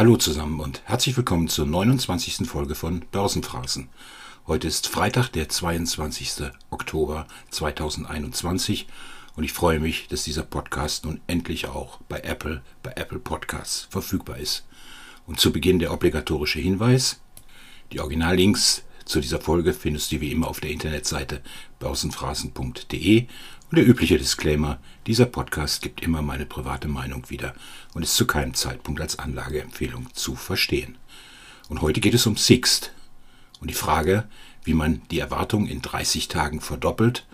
Hallo zusammen und herzlich willkommen zur 29. Folge von Börsenphrasen. Heute ist Freitag, der 22. Oktober 2021 und ich freue mich, dass dieser Podcast nun endlich auch bei Apple, bei Apple Podcasts verfügbar ist. Und zu Beginn der obligatorische Hinweis. Die Originallinks zu dieser Folge findest du wie immer auf der Internetseite börsenphrasen.de und der übliche Disclaimer, dieser Podcast gibt immer meine private Meinung wieder und ist zu keinem Zeitpunkt als Anlageempfehlung zu verstehen. Und heute geht es um Sixt und die Frage, wie man die Erwartung in 30 Tagen verdoppelt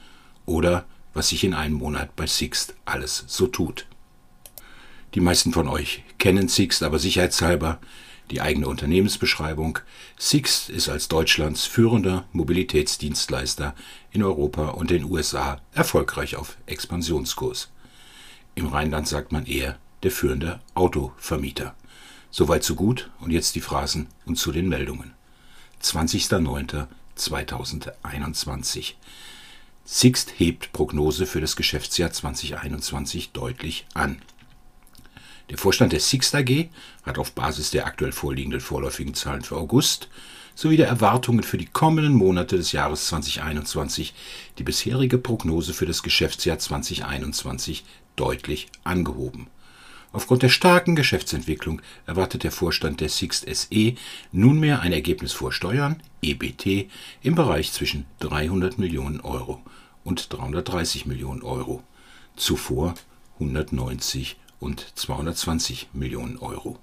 oder was sich in einem Monat bei Sixt alles so tut. Die meisten von euch kennen Sixt, aber sicherheitshalber die eigene Unternehmensbeschreibung. Sixt ist als Deutschlands führender Mobilitätsdienstleister in Europa und den USA erfolgreich auf Expansionskurs. Im Rheinland sagt man eher der führende Autovermieter. Soweit so gut und jetzt die Phrasen und zu den Meldungen. 20.09.2021. Sixt hebt Prognose für das Geschäftsjahr 2021 deutlich an. Der Vorstand der Sixt AG hat auf Basis der aktuell vorliegenden vorläufigen Zahlen für August sowie der Erwartungen für die kommenden Monate des Jahres 2021 die bisherige Prognose für das Geschäftsjahr 2021 deutlich angehoben. Aufgrund der starken Geschäftsentwicklung erwartet der Vorstand der Sixt SE nunmehr ein Ergebnis vor Steuern EBT im Bereich zwischen 300 Millionen Euro und 330 Millionen Euro. Zuvor 190 und 220 Millionen Euro.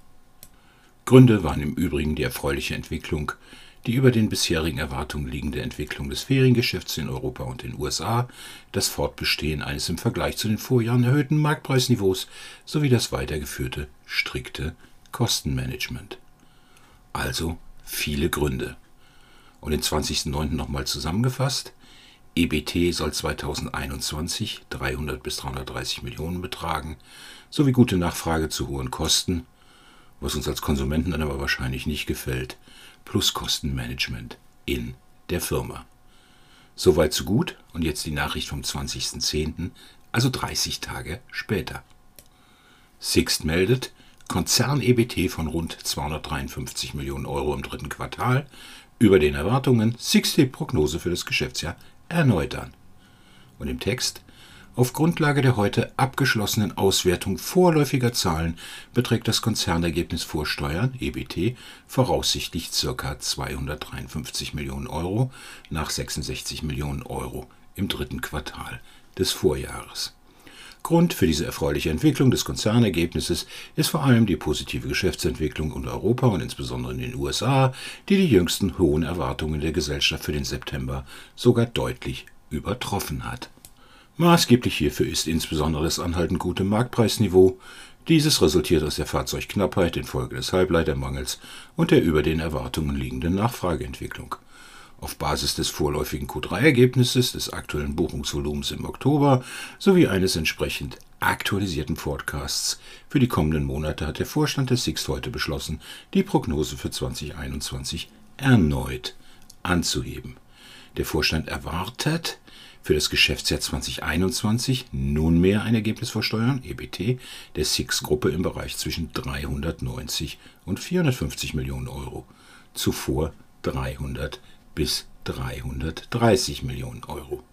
Gründe waren im Übrigen die erfreuliche Entwicklung, die über den bisherigen Erwartungen liegende Entwicklung des Feriengeschäfts in Europa und den USA, das Fortbestehen eines im Vergleich zu den Vorjahren erhöhten Marktpreisniveaus sowie das weitergeführte strikte Kostenmanagement. Also viele Gründe. Und den 20.09. nochmal zusammengefasst, EBT soll 2021 300 bis 330 Millionen betragen, sowie gute Nachfrage zu hohen Kosten, was uns als Konsumenten dann aber wahrscheinlich nicht gefällt, plus Kostenmanagement in der Firma. Soweit so gut und jetzt die Nachricht vom 20.10., also 30 Tage später. Sixt meldet, Konzern-EBT von rund 253 Millionen Euro im dritten Quartal, über den Erwartungen Sixt die Prognose für das Geschäftsjahr erneut an. Und im Text auf Grundlage der heute abgeschlossenen Auswertung vorläufiger Zahlen beträgt das Konzernergebnis vor Steuern (EBT) voraussichtlich ca. 253 Millionen Euro nach 66 Millionen Euro im dritten Quartal des Vorjahres. Grund für diese erfreuliche Entwicklung des Konzernergebnisses ist vor allem die positive Geschäftsentwicklung in Europa und insbesondere in den USA, die die jüngsten hohen Erwartungen der Gesellschaft für den September sogar deutlich übertroffen hat Maßgeblich hierfür ist insbesondere das anhaltend gute Marktpreisniveau. Dieses resultiert aus der Fahrzeugknappheit infolge des Halbleitermangels und der über den Erwartungen liegenden Nachfrageentwicklung. Auf Basis des vorläufigen Q3-Ergebnisses, des aktuellen Buchungsvolumens im Oktober sowie eines entsprechend aktualisierten Forecasts für die kommenden Monate hat der Vorstand der Sixt heute beschlossen, die Prognose für 2021 erneut anzuheben. Der Vorstand erwartet für das Geschäftsjahr 2021 nunmehr ein Ergebnis vor Steuern, EBT, der SIX-Gruppe im Bereich zwischen 390 und 450 Millionen Euro. Zuvor 300 bis 330 Millionen Euro.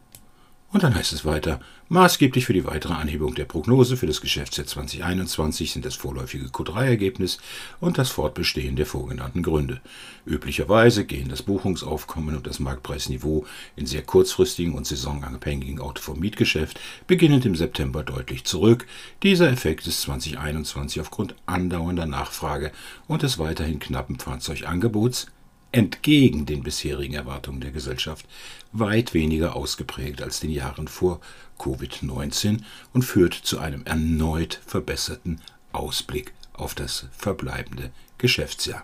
Und dann heißt es weiter, maßgeblich für die weitere Anhebung der Prognose für das Geschäftsjahr 2021 sind das vorläufige Q3-Ergebnis und das Fortbestehen der vorgenannten Gründe. Üblicherweise gehen das Buchungsaufkommen und das Marktpreisniveau in sehr kurzfristigen und saisonabhängigen Autovermietgeschäft beginnend im September deutlich zurück. Dieser Effekt ist 2021 aufgrund andauernder Nachfrage und des weiterhin knappen Fahrzeugangebots entgegen den bisherigen Erwartungen der Gesellschaft weit weniger ausgeprägt als den Jahren vor Covid-19 und führt zu einem erneut verbesserten Ausblick auf das verbleibende Geschäftsjahr.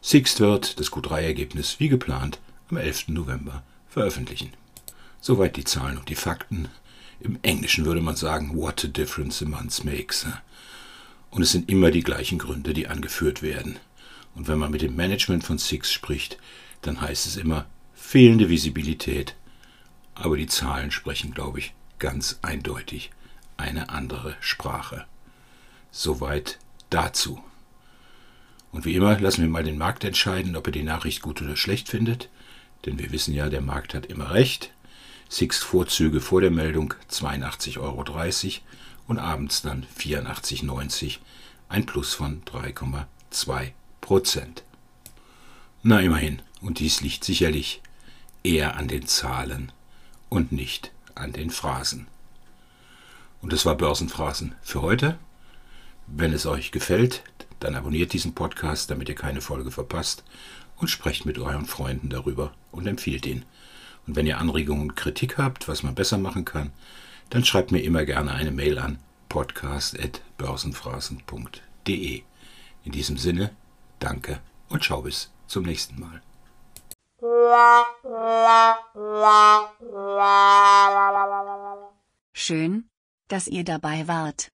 Sixt wird das Q3-Ergebnis wie geplant am 11. November veröffentlichen. Soweit die Zahlen und die Fakten. Im Englischen würde man sagen, what a difference a month makes. Und es sind immer die gleichen Gründe, die angeführt werden. Und wenn man mit dem Management von Six spricht, dann heißt es immer fehlende Visibilität. Aber die Zahlen sprechen, glaube ich, ganz eindeutig eine andere Sprache. Soweit dazu. Und wie immer lassen wir mal den Markt entscheiden, ob er die Nachricht gut oder schlecht findet. Denn wir wissen ja, der Markt hat immer recht. Sixt Vorzüge vor der Meldung 82,30 Euro und abends dann 84,90, ein Plus von 3,2 Prozent. Na immerhin, und dies liegt sicherlich eher an den Zahlen und nicht an den Phrasen. Und das war Börsenphrasen für heute. Wenn es euch gefällt, dann abonniert diesen Podcast, damit ihr keine Folge verpasst und sprecht mit euren Freunden darüber und empfiehlt ihn. Und wenn ihr Anregungen und Kritik habt, was man besser machen kann, dann schreibt mir immer gerne eine Mail an podcast.börsenphrasen.de. In diesem Sinne, danke und schau bis zum nächsten Mal. Schön, dass ihr dabei wart.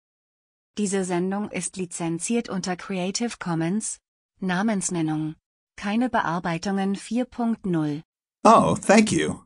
Diese Sendung ist lizenziert unter Creative Commons. Namensnennung. Keine Bearbeitungen 4.0. Oh, thank you.